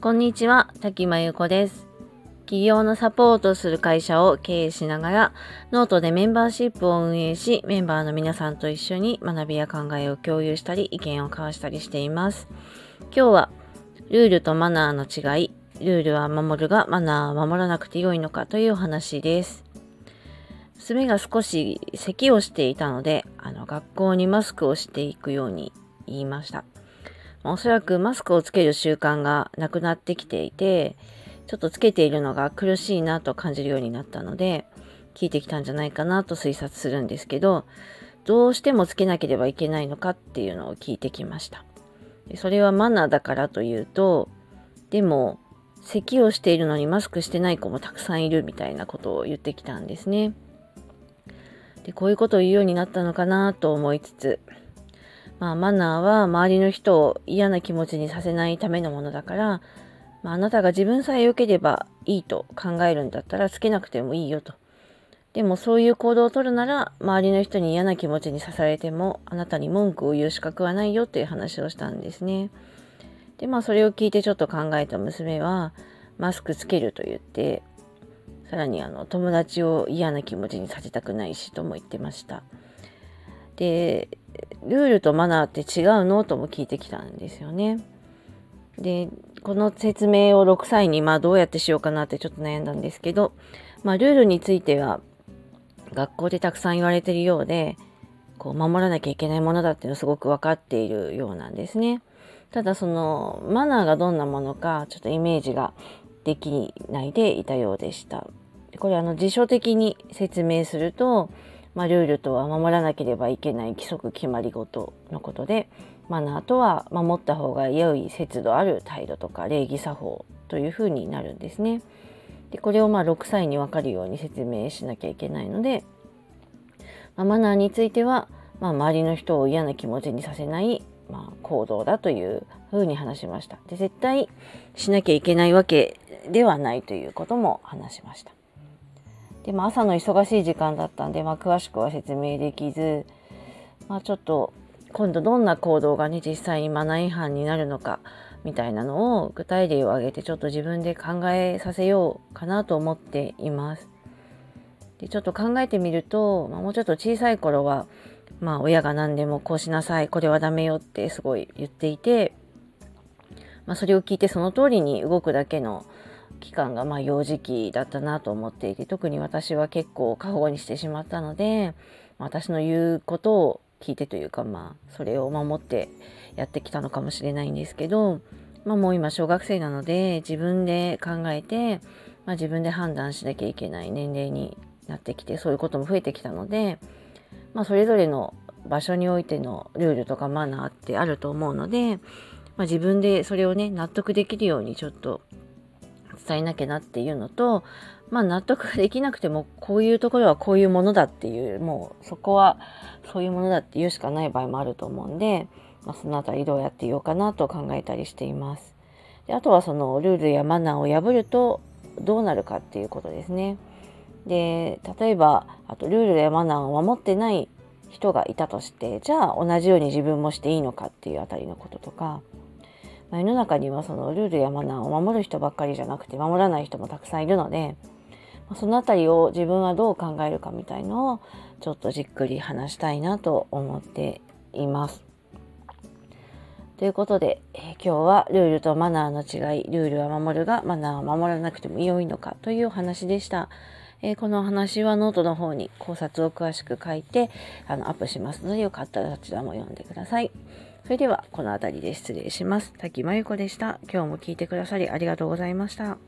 こんにちは、滝真由子です。企業のサポートする会社を経営しながら、ノートでメンバーシップを運営し、メンバーの皆さんと一緒に学びや考えを共有したり、意見を交わしたりしています。今日は、ルールとマナーの違い、ルールは守るがマナーは守らなくて良いのかというお話です。娘が少し咳をしていたので、あの学校にマスクをしていくように言いました。おそらくマスクをつける習慣がなくなってきていて、ちょっとつけているのが苦しいなと感じるようになったので、聞いてきたんじゃないかなと推察するんですけど、どうしてもつけなければいけないのかっていうのを聞いてきました。それはマナーだからというと、でも、咳をしているのにマスクしてない子もたくさんいるみたいなことを言ってきたんですね。で、こういうことを言うようになったのかなと思いつつ、まあマナーは周りの人を嫌な気持ちにさせないためのものだから、まあ、あなたが自分さえ良ければいいと考えるんだったらつけなくてもいいよと。でもそういう行動をとるなら周りの人に嫌な気持ちにさされてもあなたに文句を言う資格はないよっていう話をしたんですね。でまあそれを聞いてちょっと考えた娘はマスクつけると言ってさらにあの友達を嫌な気持ちにさせたくないしとも言ってました。でルールとマナーって違うの？とも聞いてきたんですよね。でこの説明を6歳にまあどうやってしようかなってちょっと悩んだんですけど、まあ、ルールについては学校でたくさん言われてるようでこう守らなきゃいけないものだっていうのをすごく分かっているようなんですね。ただそのマナーがどんなものかちょっとイメージができないでいたようでした。これあの辞書的に説明すると、まあ、ルールとは守らなければいけない規則決まり事のことでマナーとは守った方が良い節度ある態度とか礼儀作法というふうになるんですね。でこれをまあ6歳に分かるように説明しなきゃいけないので、まあ、マナーについては、まあ、周りの人を嫌な気持ちにさせない、まあ、行動だというふうに話しました。で絶対しなきゃいけないわけではないということも話しました。でも朝の忙しい時間だったんで、まあ、詳しくは説明できず、まあ、ちょっと今度どんな行動がね実際にマナー違反になるのかみたいなのを具体例を挙げてちょっと自分で考えさせようかなと思っています。でちょっと考えてみると、まあ、もうちょっと小さい頃はまあ親が何でもこうしなさいこれはダメよってすごい言っていて、まあ、それを聞いてその通りに動くだけの期間がまあ幼児期だったなと思っていて特に私は結構過保護にしてしまったので私の言うことを聞いてというかまあそれを守ってやってきたのかもしれないんですけど、まあ、もう今小学生なので自分で考えて、まあ、自分で判断しなきゃいけない年齢になってきてそういうことも増えてきたので、まあ、それぞれの場所においてのルールとかマナーってあると思うので、まあ、自分でそれをね納得できるようにちょっと伝えなきゃなっていうのとまあ納得できなくてもこういうところはこういうものだっていうもうそこはそういうものだって言うしかない場合もあると思うんで、まあ、そのあたりどうやって言おうかなと考えたりしています。であとはそのルールやマナーを破るとどうなるかっていうことですね。で例えばあとルールやマナーを守ってない人がいたとしてじゃあ同じように自分もしていいのかっていうあたりのこととか世の中にはそのルールやマナーを守る人ばっかりじゃなくて守らない人もたくさんいるのでそのあたりを自分はどう考えるかみたいのをちょっとじっくり話したいなと思っています。ということで、えー、今日はルールとマナーの違い、ルールは守るがマナーは守らなくても良いのかというお話でした。えー、この話はノートの方に考察を詳しく書いてあのアップしますのでよかったらそちらも読んでください。それではこの辺りで失礼します。滝真由子でした。今日も聞いてくださりありがとうございました。